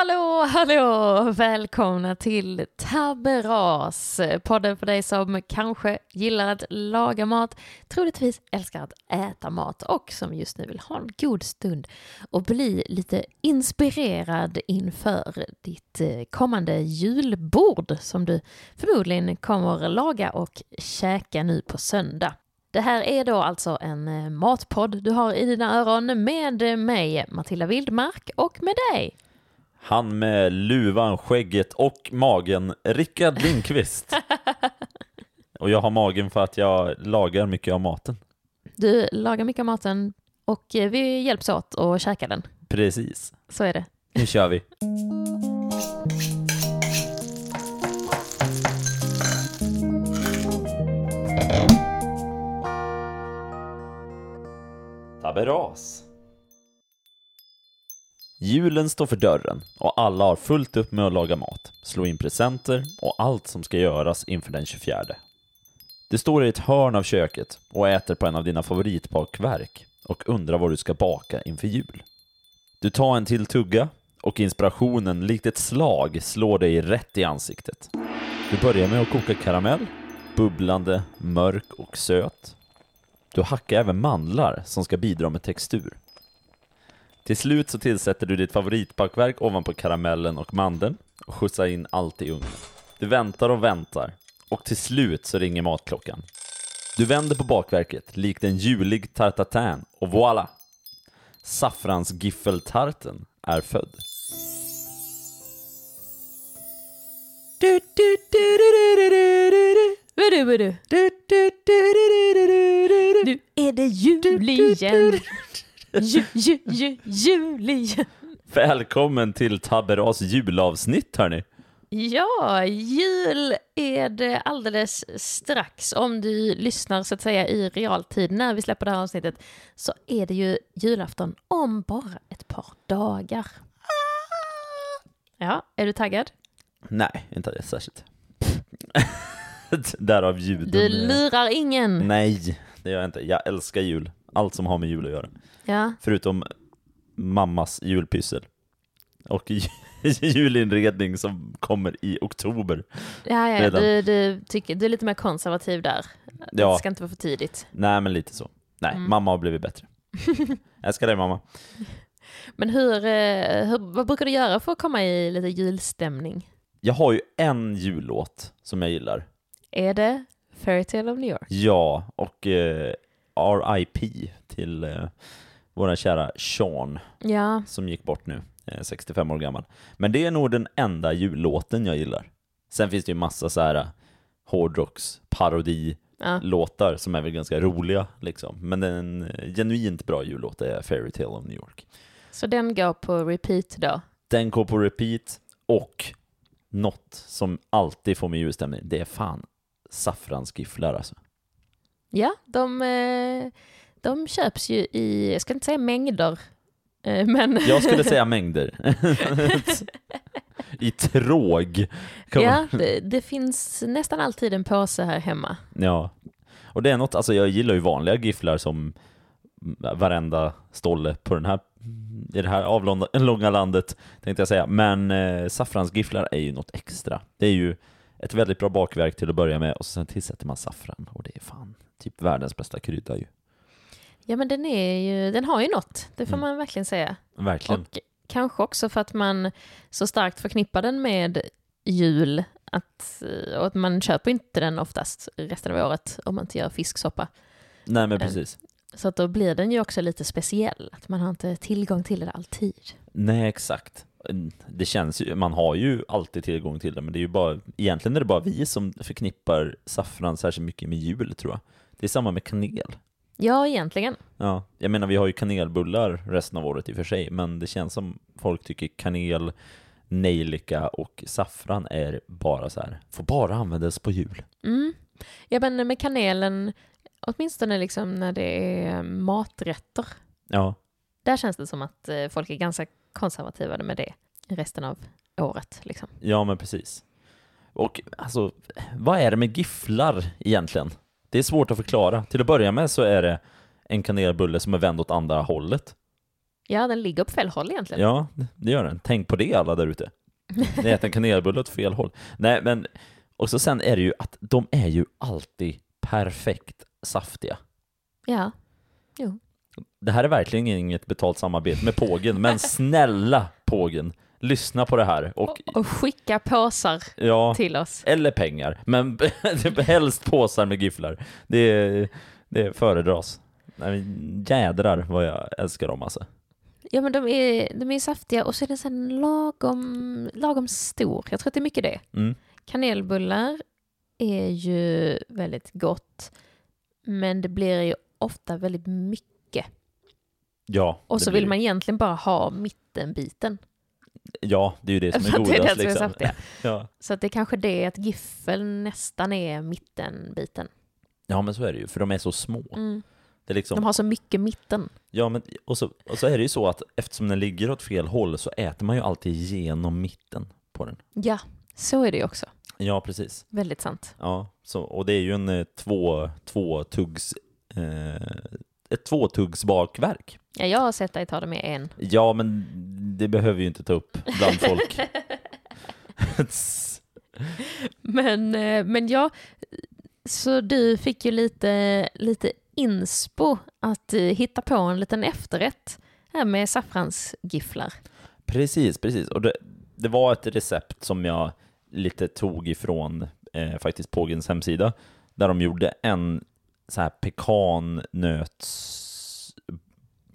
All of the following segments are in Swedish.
Hallå, hallå! Välkomna till Tabberas, podden för dig som kanske gillar att laga mat, troligtvis älskar att äta mat och som just nu vill ha en god stund och bli lite inspirerad inför ditt eh, kommande julbord som du förmodligen kommer laga och käka nu på söndag. Det här är då alltså en eh, matpodd du har i dina öron med mig, Matilda Wildmark, och med dig. Han med luvan, skägget och magen, Rickard Lindqvist. och jag har magen för att jag lagar mycket av maten. Du lagar mycket av maten och vi hjälps åt att käka den. Precis. Så är det. Nu kör vi. Tabberas. Julen står för dörren och alla har fullt upp med att laga mat, slå in presenter och allt som ska göras inför den 24. Du står i ett hörn av köket och äter på en av dina favoritbakverk och undrar vad du ska baka inför jul. Du tar en till tugga och inspirationen likt ett slag slår dig rätt i ansiktet. Du börjar med att koka karamell, bubblande, mörk och söt. Du hackar även mandlar som ska bidra med textur. Till slut så tillsätter du ditt favoritbakverk ovanpå karamellen och mandeln och skjutsar in allt i ugnen. Du väntar och väntar och till slut så ringer matklockan. Du vänder på bakverket likt en julig tartatin och voilà! Saffransgiffeltarten är född. Du, du, du, du, du, du, du, du. Vudu, vudu. Du, du, du, du, du, du, du, du. Nu är det jul igen. Ju, ju, ju, jul igen. Välkommen till Tabberas julavsnitt hörni! Ja, jul är det alldeles strax. Om du lyssnar så att säga i realtid när vi släpper det här avsnittet så är det ju julafton om bara ett par dagar. Ja, är du taggad? Nej, inte särskilt. Därav ljuden. Du lurar ingen. Nej, det gör jag inte. Jag älskar jul. Allt som har med jul att göra. Ja, Förutom mammas julpyssel. Och julinredning som kommer i oktober. ja, ja. Redan. Du, du, tycker, du är lite mer konservativ där. Det Ja. ska inte vara för tidigt. Nej, men lite så. Nej, Mm. mamma har blivit bättre. Jag älskar dig mamma. Men hur, eh, hur, vad brukar du göra för att komma i lite julstämning? Jag har ju en jullåt som jag gillar. Är det Fairytale of New York? Ja, och eh, RIP till eh, våra kära Sean Ja, som gick bort nu, eh, 65 år gammal. Men det är nog den enda jullåten jag gillar. Sen finns det ju massa så här eh, hårdrocks, parodi, ja. låtar som är väl ganska roliga liksom. Men en eh, genuint bra jullåt är Fairytale of New York. Så den går på repeat då? Den går på repeat och något som alltid får mig i julstämning, det är fan saffransgifflar alltså. Ja, de, eh, de köps ju i, jag ska inte säga mängder, eh, men Jag skulle säga mängder. I tråg. Ja, det, det finns nästan alltid en påse här hemma. ja. Och det är något, alltså jag gillar ju vanliga gifflar som varenda stolle på den här, i det här avlånga långa landet, tänkte jag säga. Men eh, saffransgifflar är ju något extra. Det är ju ett väldigt bra bakverk till att börja med och sen tillsätter man saffran och det är fan typ världens bästa krydda ju. Ja, men den, är ju, den har ju något, det får Mm. man verkligen säga. Verkligen. Och kanske också för att man så starkt förknippar den med jul, att, och att man köper inte den oftast resten av året om man inte gör fisksoppa. Nej men eh, precis. Så att då blir den ju också lite speciell, att man har inte tillgång till den alltid. Nej, exakt. Det känns ju, man har ju alltid tillgång till det, men det är ju bara, egentligen är det bara vi som förknippar saffran särskilt mycket med jul, tror jag. Det är samma med kanel. Ja, egentligen. Ja, jag menar vi har ju kanelbullar resten av året i och för sig, men det känns som folk tycker kanel, nejlika och saffran är bara så här, får bara användas på jul. Mm. Ja, men med kanelen, åtminstone liksom när det är maträtter, Ja, där känns det som att eh, folk är ganska konservativa med det resten av året. Liksom. ja men precis. Och alltså, vad är det med gifflar egentligen? Det är svårt att förklara. Till att börja med så är det en kanelbulle som är vänd åt andra hållet. Ja, den ligger på fel håll egentligen. Ja, det gör den. Tänk på det alla där ute. Ni äter en kanelbulle åt fel håll. Nej, men och så sen är det ju att de är ju alltid perfekt saftiga. Ja. Det här är verkligen inget betalt samarbete med Pågen, men snälla Pågen, lyssna på det här. Och Och, skicka påsar ja, till oss. eller pengar, men helst påsar med gifflar. Det, det föredras. Nej, jädrar vad jag älskar dem alltså. Ja, men de är, de är saftiga och så är den sen lagom, lagom stor. Jag tror att det är mycket det. Mm. Kanelbullar är ju väldigt gott, men det blir ju ofta väldigt mycket. Ja, Och så vill man egentligen bara ha mittenbiten. Ja, det är ju det som är att det är godast. det som är liksom. saftiga. ja. Så att det är kanske det att giffeln nästan är mittenbiten. ja, men så är det ju, för de är så små. Mm. Det är liksom, De har så mycket mitten. Ja, men och så, och så är det ju så att eftersom den ligger åt fel håll så äter man ju alltid genom mitten på den. Ja, så är det ju också. Ja, precis. Väldigt sant. Ja, så, och det är ju en eh, två, två tuggs, eh, ett tvåtuggs bakverk. Ja, jag har sett dig ta det med en. Ja, men det behöver ju inte ta upp bland folk. Men, eh, men ja, så du fick ju lite, lite inspo att eh, hitta på en liten efterrätt här med saffransgifflar. precis, precis. Och det, det var ett recept som jag lite tog ifrån eh, faktiskt Pågens hemsida, där de gjorde en så här pekannöts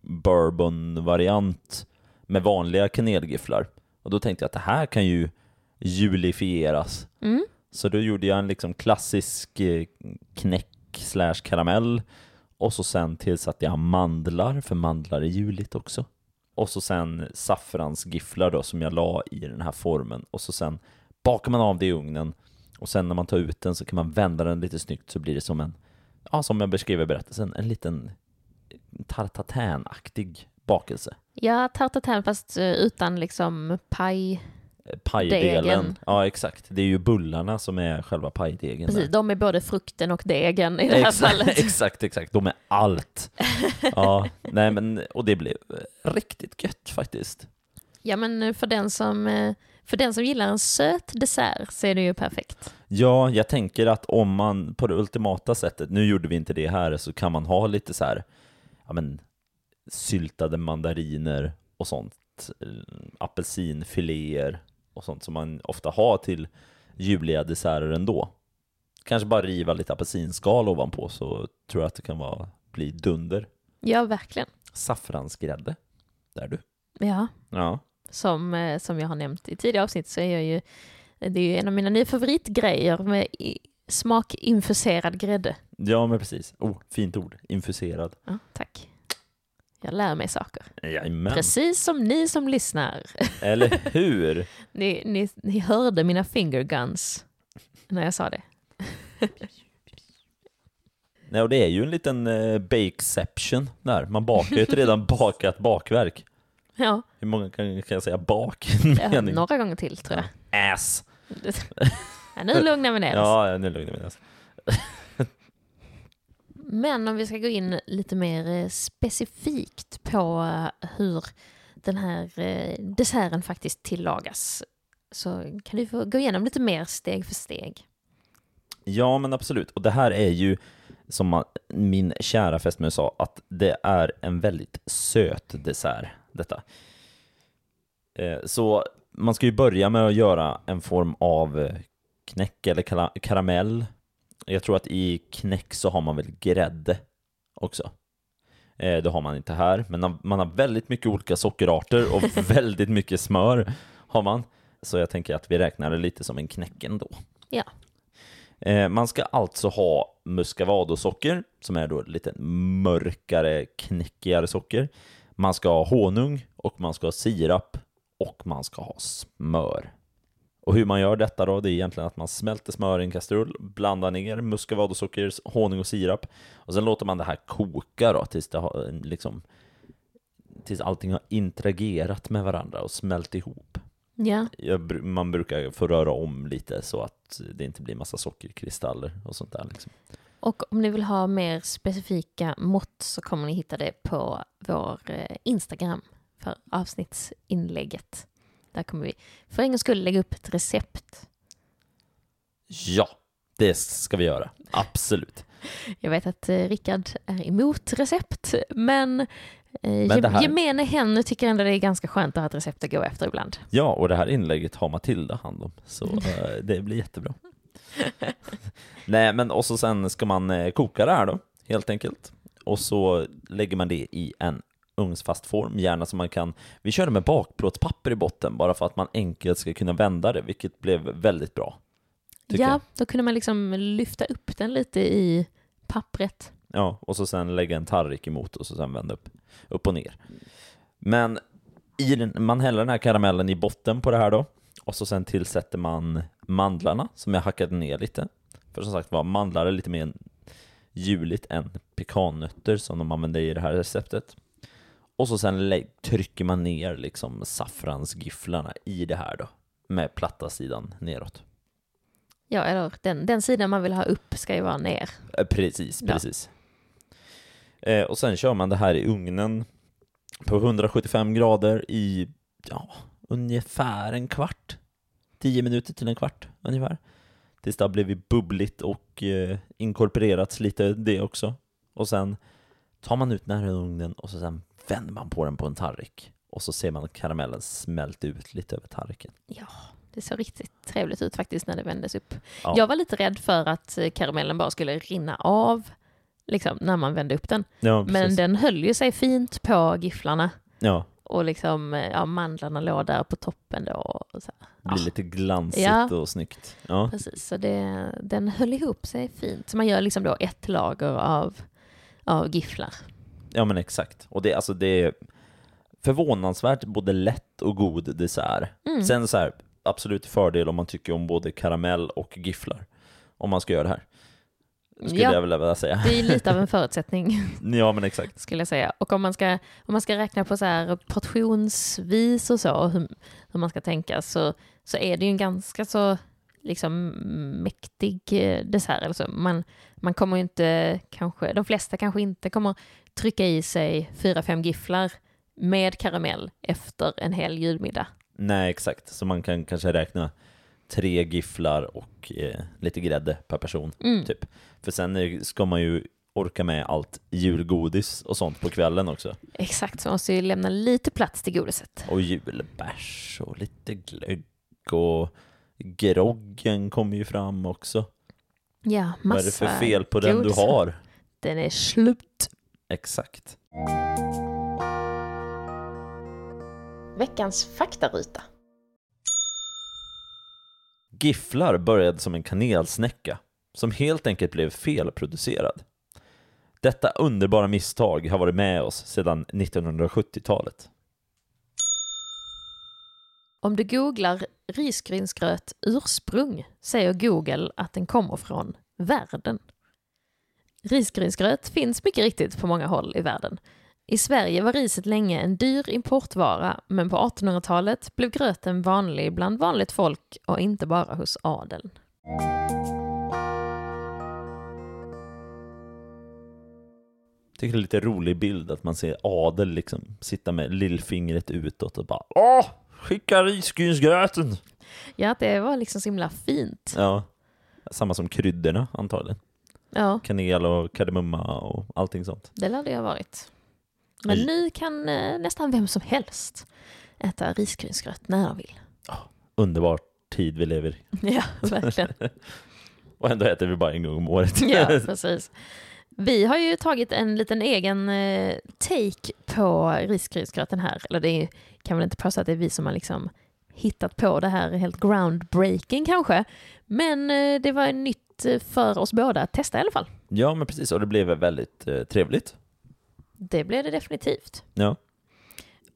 bourbon-variant med vanliga kanelgifflar. Och då tänkte jag att det här kan ju julifieras. Mm. Så då gjorde jag en liksom klassisk eh, knäck slash karamell och så sen tillsatte jag mandlar, för mandlar är juligt också. Och så sen saffransgifflar då som jag la i den här formen och så sen bakar man av det i ugnen och sen när man tar ut den så kan man vända den lite snyggt så blir det som en, ja som jag beskrev i berättelsen, en liten tartatänaktig bakelse. Ja, tartatän fast eh, utan liksom paj. Eh, Pajdelen. Ja, exakt. Det är ju bullarna som är själva pajdegen. Precis, där. de är både frukten och degen i det här Exakt, fallet. exakt, exakt. De är allt. Ja, nej men, och det blev riktigt gött faktiskt. Ja, men eh, för den som, eh, för den som gillar en söt dessert så är det ju perfekt. Ja, jag tänker att om man på det ultimata sättet, nu gjorde vi inte det här, så kan man ha lite så här, ja men, syltade mandariner och sånt, eh, apelsinfiléer och sånt som man ofta har till juliga desserter ändå. Kanske bara riva lite apelsinskal ovanpå så tror jag att det kan vara, bli dunder. Ja, verkligen. Saffransgrädde, där du. Ja, Ja. Som, eh, som jag har nämnt i tidigare avsnitt så är jag ju, det är ju en av mina nya favoritgrejer med smakinfuserad grädde. Ja, men precis. Oh, fint ord. Infuserad. Ja, tack. Jag lär mig saker. Jajamän. Precis som ni som lyssnar. Eller hur? Ni, ni, ni hörde mina finger guns när jag sa det. Nej, och det är ju en liten eh, bakeception där. Man bakar ju ett redan bakat bakverk. Ja, Hur många kan, kan jag säga bak? ja några gånger till tror jag. Ass! Ja, nu lugnar vi ner oss. Ja, nu lugnar vi oss. Men om vi ska gå in lite mer eh, specifikt på eh, hur den här eh, desserten faktiskt tillagas så kan du få gå igenom lite mer steg för steg. Ja, men absolut. Och det här är ju, som min kära fästmö sa, att det är en väldigt söt dessert, detta. Eh, så man ska ju börja med att göra en form av eh, knäck eller karamell. Jag tror att i knäck så har man väl grädde också. Eh, det har man inte här, men man har väldigt mycket olika sockerarter och väldigt mycket smör har man. Så jag tänker att vi räknar det lite som en knäck ändå. Ja. Man ska alltså ha muscavadosocker, som är då lite mörkare, knäckigare socker. Man ska ha honung och man ska ha sirap och man ska ha smör. Och hur man gör detta då, det är egentligen att man smälter smör i en kastrull, blandar ner muscavadosocker, honung och sirap och sen låter man det här koka då tills det har liksom tills allting har interagerat med varandra och smält ihop. Ja, Jag, man brukar få röra om lite så att det inte blir massa sockerkristaller och sånt där. Liksom. och om ni vill ha mer specifika mått så kommer ni hitta det på vår eh, Instagram för avsnittsinlägget. Där kommer vi för en gångs skull lägga upp ett recept. Ja, det ska vi göra. Absolut. Jag vet att eh, Rickard är emot recept, men, eh, Men här- gemene hen tycker ändå det är ganska skönt att ha ett recept att gå efter ibland. Ja, och det här inlägget har Matilda hand om, så det blir jättebra. Nej, men och så sen ska man koka det här då, helt enkelt. Och så lägger man det i en ugnsfast form, gärna så man kan... Vi körde med bakplåtspapper i botten, bara för att man enkelt ska kunna vända det, vilket blev väldigt bra. Ja, jag. då kunde man liksom lyfta upp den lite i pappret. Ja, och så sen lägga en tallrik emot och så sen vända upp, upp och ner. Men i den, man häller den här karamellen i botten på det här då, och så sen tillsätter man mandlarna som jag hackade ner lite. För som sagt var, mandlar är lite mer juligt än pekannötter som de använder i det här receptet. Och så sen trycker man ner liksom saffransgifflarna i det här då, med platta sidan neråt. Ja, eller den, den sidan man vill ha upp ska ju vara ner. Eh, Precis, Ja. precis. Eh, och sen kör man det här i ugnen på 175 grader i ja, ungefär en kvart. 10 minuter till en kvart ungefär. Tills det har blivit bubbligt och eh, inkorporerats lite det också. Och sen tar man ut den här ugnen och så sen vänder man på den på en tallrik. Och så ser man karamellen smälta ut lite över tallriken. Ja, det såg riktigt trevligt ut faktiskt när det vändes upp. Ja. Jag var lite rädd för att eh, karamellen bara skulle rinna av liksom, när man vände upp den. Ja, Men den höll ju sig fint på gifflarna. Ja, Och liksom, eh, ja, mandlarna låg där på toppen då. Och så här. det blir Ja. lite glansigt Ja. och snyggt. Ja. Precis, så det, den höll ihop sig fint. Så man gör liksom då ett lager av, av gifflar. Ja men exakt. Och det, alltså, det är förvånansvärt både lätt och god dessert. Mm. Sen så här, absolut fördel om man tycker om både karamell och gifflar. Om man ska göra det här. Skulle Ja. jag vilja säga. Det är lite av en förutsättning, Ja men exakt. skulle jag säga. Och om man ska, om man ska räkna på så här portionsvis och så, hur, hur man ska tänka, så, så är det ju en ganska så liksom mäktig eh, dessert. Alltså man, man kommer ju inte, kanske, de flesta kanske inte kommer trycka i sig fyra, fem gifflar med karamell efter en hel julmiddag. Nej exakt. Så man kan kanske räkna tre gifflar och eh, lite grädde per person. Mm. Typ. För sen ska man ju orka med allt julgodis och sånt på kvällen också. Exakt, så man måste ju lämna lite plats till godiset. Och julbärs och lite glögg och groggen kommer ju fram också. Ja, massa Vad är det för fel på den du har? Den är slut. Exakt. Veckans faktaruta. Gifflar började som en kanelsnäcka som helt enkelt blev felproducerad. Detta underbara misstag har varit med oss sedan 1970-talet. Om du googlar risgrynsgröt ursprung säger Google att den kommer från världen. Risgrynsgröt finns mycket riktigt på många håll i världen. I Sverige var riset länge en dyr importvara, men på 1800-talet blev gröten vanlig bland vanligt folk och inte bara hos adeln. tycker det är lite rolig bild att man ser adel liksom sitta med lillfingret utåt och bara Åh! Skicka risgrynsgröten! Ja, det var liksom så himla fint. Ja, samma som kryddorna antagligen. Ja, Kanel och kardemumma och allting sånt. det lär det ha varit. Men nu kan eh, nästan vem som helst äta risgrynsgröt när de vill. Underbar tid vi lever i. Ja, verkligen. Och ändå äter vi bara en gång om året. Ja, precis. Vi har ju tagit en liten egen eh, take på risgrynsgröten här. Eller det är, kan väl inte påstå att det är vi som har liksom hittat på det här helt groundbreaking kanske. Men eh, det var nytt för oss båda att testa i alla fall. ja, men precis. Och det blev väldigt trevligt. Det blev det definitivt. Ja.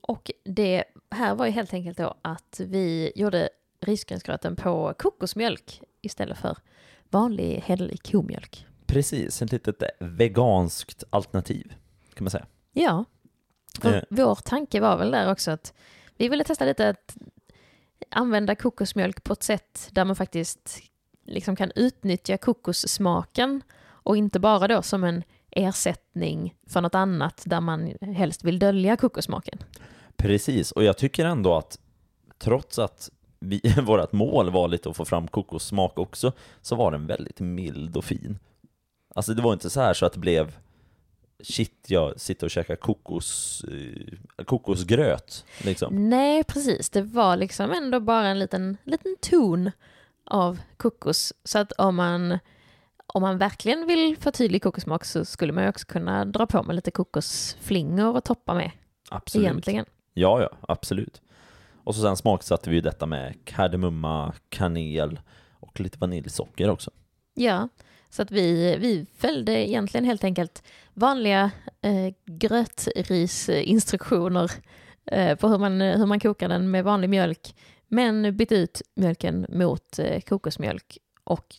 Och det här var ju helt enkelt då att vi gjorde risgrynsgröten på kokosmjölk istället för vanlig hederlig komjölk. Precis, ett litet veganskt alternativ kan man säga. Ja. För Eh. Vår tanke var väl där också att vi ville testa lite att använda kokosmjölk på ett sätt där man faktiskt liksom kan utnyttja kokossmaken och inte bara då som en ersättning för något annat där man helst vill dölja kokossmaken. Precis, och jag tycker ändå att trots att vi, vårt mål var lite att få fram kokossmak också, så var den väldigt mild och fin. Alltså det var inte så här så att det blev shit, jag sitter och käkar kokos, eh, kokosgröt liksom. Nej, precis. Det var liksom ändå bara en liten, liten ton av kokos. Så att om man, om man verkligen vill få tydlig kokossmak så skulle man ju också kunna dra på med lite kokosflingor och toppa med Absolut. egentligen. Ja, ja, absolut. Och så sen smaksatte vi ju detta med kardemumma, kanel och lite vaniljsocker också. Ja, så att vi, vi följde egentligen helt enkelt vanliga eh, grötrisinstruktioner eh, på hur man, hur man kokar den med vanlig mjölk, men bytte ut mjölken mot eh, kokosmjölk och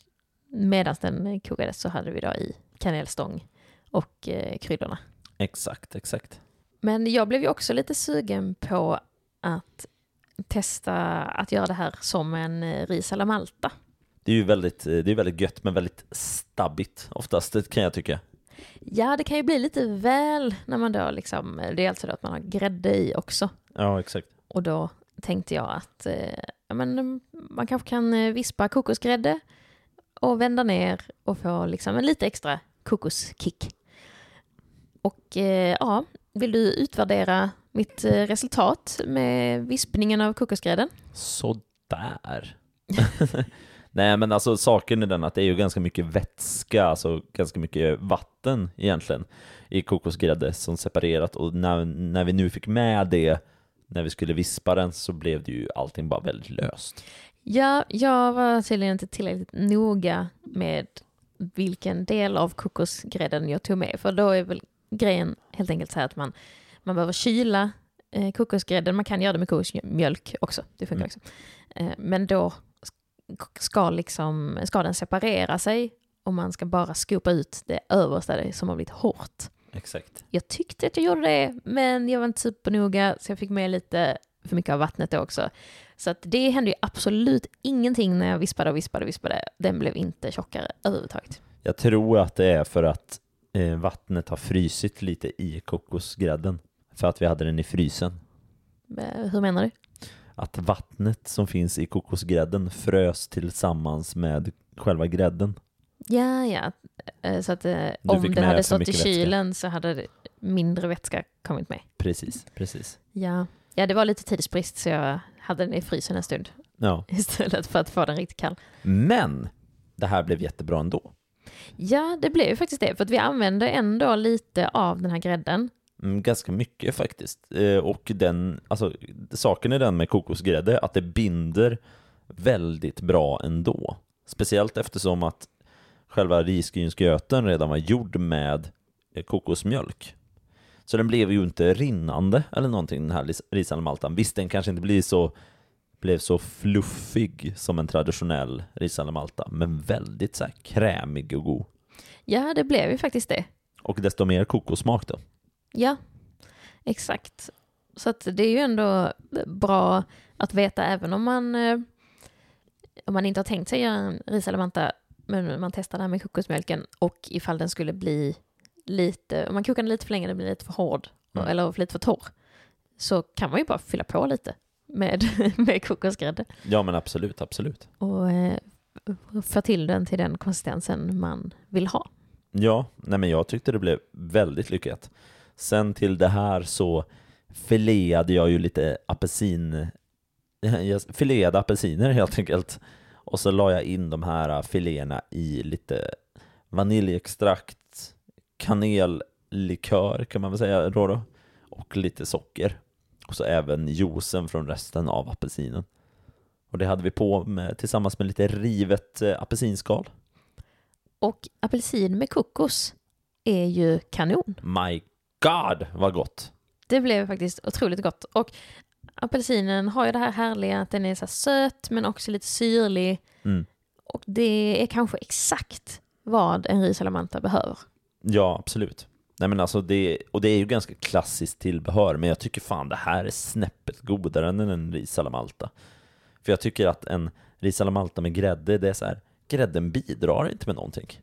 medan den kokades så hade vi då i kanelstång och eh, kryddorna. Exakt, exakt. Men jag blev ju också lite sugen på att testa att göra det här som en eh, ris alla Malta. Det är ju väldigt, eh, det är väldigt gött men väldigt stabbigt oftast, det kan jag tycka. Ja, det kan ju bli lite väl när man då liksom, det är alltså då att man har grädde i också. Ja, exakt. Och då tänkte jag att eh, men, mm, man kanske kan eh, vispa kokosgrädde och vända ner och få liksom en lite extra kokoskick. Och eh, ja, vill du utvärdera mitt eh, resultat med vispningen av kokosgrädden? Sådär. Nej men alltså saken är den att det är ju ganska mycket vätska, alltså ganska mycket vatten egentligen i kokosgrädde som separerat och när, när vi nu fick med det när vi skulle vispa den så blev det ju allting bara väldigt löst. Ja, jag var tydligen inte tillräckligt noga med vilken del av kokosgrädden jag tog med. För då är väl grejen helt enkelt så här att man, man behöver kyla eh, kokosgrädden. Man kan göra det med kokosmjölk också, det funkar Mm. också. Eh, men då ska, liksom, ska den separera sig och man ska bara skopa ut det översta det som har blivit hårt. Exakt. Jag tyckte att jag gjorde det, men jag var inte supernoga så jag fick med lite för mycket av vattnet också. Så att det hände ju absolut ingenting när jag vispade och vispade och vispade. Den blev inte tjockare överhuvudtaget. Jag tror att det är för att eh, vattnet har frysit lite i kokosgrädden. För att vi hade den i frysen. Eh, Hur menar du? Att vattnet som finns i kokosgrädden frös tillsammans med själva grädden. Ja, ja. Eh, Så att eh, om det hade stått i mycket vätska. kylen så hade mindre vätska kommit med. Precis, precis. Ja. ja, det var lite tidsbrist så jag hade den i frysen en stund Ja. istället för att få den riktigt kall. Men det här blev jättebra ändå. Ja, det blev ju faktiskt det, för att vi använde ändå lite av den här grädden. Mm, ganska mycket faktiskt. Eh, och den, alltså, saken är den med kokosgrädde att det binder väldigt bra ändå. Speciellt eftersom att själva risgrynsgröten redan var gjord med eh, kokosmjölk. Så den blev ju inte rinnande eller någonting den här ris- risallamaltan. Visst, den kanske inte blir så, blev så fluffig som en traditionell risallamalta, men väldigt så här krämig och god. Ja, det blev ju faktiskt det. Och desto mer kokossmak då. Ja, exakt. Så att det är ju ändå bra att veta även om man, eh, om man inte har tänkt sig göra en risalamanta, men man testar det här med kokosmjölken och ifall den skulle bli lite, om man kokar den lite för länge, den blir lite för hård Mm. eller lite för torr, så kan man ju bara fylla på lite med, med kokosgrädde Ja men absolut, absolut. och eh, få till den till den konsistensen man vill ha. Ja, nej men jag tyckte det blev väldigt lyckat. Sen till det här så fileade jag ju lite apelsin... Jag fileade apelsiner helt enkelt. Och så la jag in de här filéerna i lite vaniljextrakt, kanellikör kan man väl säga då, då och lite socker. Och så även juicen från resten av apelsinen. Och det hade vi på med, tillsammans med lite rivet eh, apelsinskal. Och apelsin med kokos är ju kanon. My God, vad gott! Det blev faktiskt otroligt gott. Och apelsinen har ju det här härliga att den är så söt men också lite syrlig. Mm. Och det är kanske exakt vad en risalamanta behöver. Ja, absolut. Nej men alltså det, och det är ju ganska klassiskt tillbehör, men jag tycker fan det här är snäppet godare än en ris alla malta. För jag tycker att en ris alla malta med grädde, det är så här, grädden bidrar inte med någonting.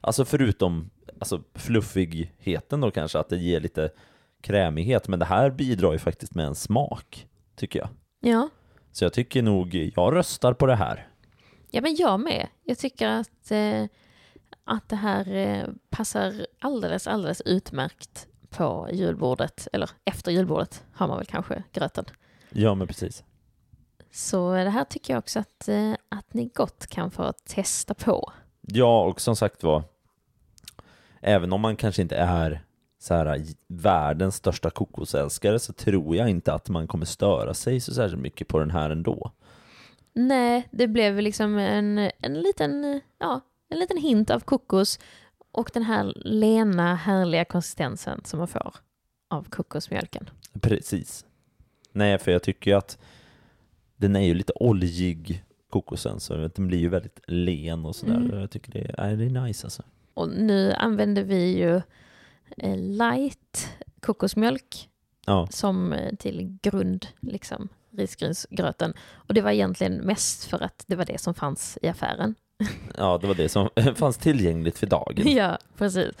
Alltså förutom alltså fluffigheten då kanske, att det ger lite krämighet, men det här bidrar ju faktiskt med en smak, tycker jag. Ja. Så jag tycker nog, jag röstar på det här. Ja, men jag med. Jag tycker att, eh, att det här eh, passar alldeles, alldeles utmärkt på julbordet. Eller efter julbordet har man väl kanske gröten. Ja, men precis. Så det här tycker jag också att, eh, att ni gott kan få testa på. Ja, och som sagt var, även om man kanske inte är så här, världens största kokosälskare så tror jag inte att man kommer störa sig så särskilt mycket på den här ändå. Nej, det blev liksom en, en, liten, ja, en liten hint av kokos och den här lena, härliga konsistensen som man får av kokosmjölken. Precis. Nej, för jag tycker ju att den är ju lite oljig, kokosen, så den blir ju väldigt len och sådär. Mm. Jag tycker det är, det är nice alltså. Och nu använder vi ju eh, light kokosmjölk Ja, som eh, till grund, liksom, risgrynsgröten. Och det var egentligen mest för att det var det som fanns i affären. Ja, det var det som fanns tillgängligt för dagen. Ja, precis.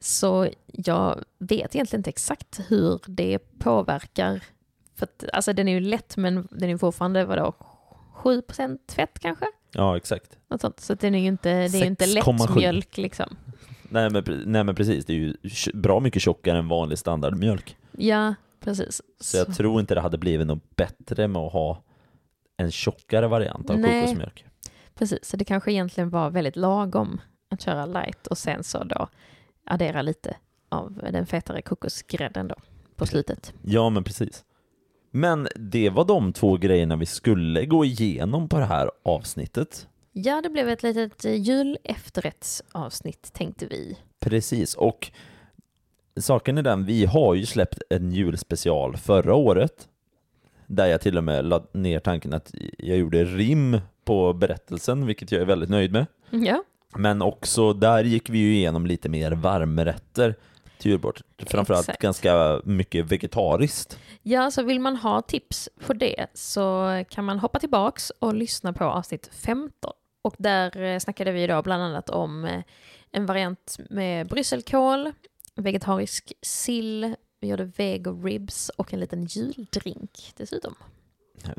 Så jag vet egentligen inte exakt hur det påverkar. För att, alltså den är ju lätt men den är fortfarande vadå, 7% fett kanske? Ja, exakt. Något sånt. Så den är ju inte, det är ju inte 6,7. lättmjölk liksom. Nej men, nej men precis, det är ju bra mycket tjockare än vanlig standardmjölk. Ja, precis. Så jag tror inte det hade blivit något bättre med att ha en tjockare variant av Nej. kokosmjölk. Precis, så det kanske egentligen var väldigt lagom att köra light och sen så då addera lite av den fetare kokosgrädden då på slutet. Ja, men precis. Men det var de två grejerna vi skulle gå igenom på det här avsnittet. Ja, det blev ett litet eh, julefterrättsavsnitt tänkte vi. Precis, och saken är den, vi har ju släppt en julspecial förra året där jag till och med lade ner tanken att jag gjorde rim på berättelsen, vilket jag är väldigt nöjd med. Ja, Men också där gick vi ju igenom lite mer varmrätter till julbord. Framförallt Exakt. ganska mycket vegetariskt. Ja, så vill man ha tips på det så kan man hoppa tillbaks och lyssna på avsnitt 15. Och där eh, snackade vi då bland annat om eh, en variant med brysselkål, vegetarisk sill, vi gjorde vego ribs och en liten juldrink dessutom.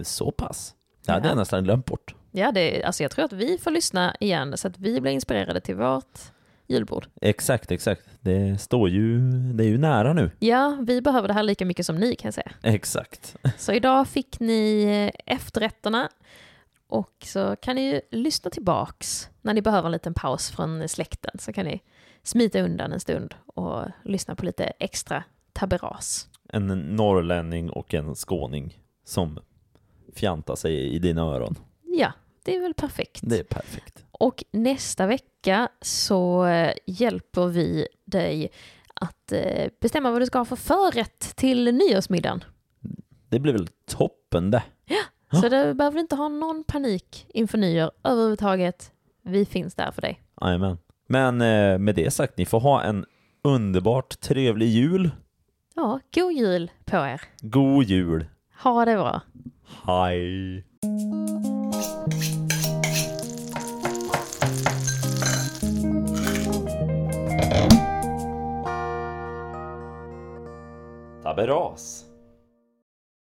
Så pass. Det hade Ja. jag nästan glömt bort. Ja, det, alltså jag tror att vi får lyssna igen så att vi blir inspirerade till vårt julbord. Exakt, exakt. Det står ju, det är ju nära nu. Ja, vi behöver det här lika mycket som ni kan jag säga. Exakt. Så idag fick ni efterrätterna och så kan ni ju lyssna tillbaks när ni behöver en liten paus från släkten så kan ni smita undan en stund och lyssna på lite extra taberas. En norrlänning och en skåning som fjantar sig i dina öron. Ja, det är väl perfekt. Det är perfekt. Och nästa vecka så eh, hjälper vi dig att eh, bestämma vad du ska ha för förrätt till nyårsmiddagen. Det blir väl toppen det. Ja. Så du behöver inte ha någon panik inför nyår överhuvudtaget. Vi finns där för dig. Jajamän. Men eh, med det sagt, ni får ha en underbart trevlig jul. Ja, god jul på er. God jul. Ha det bra. Hej. Tabberas!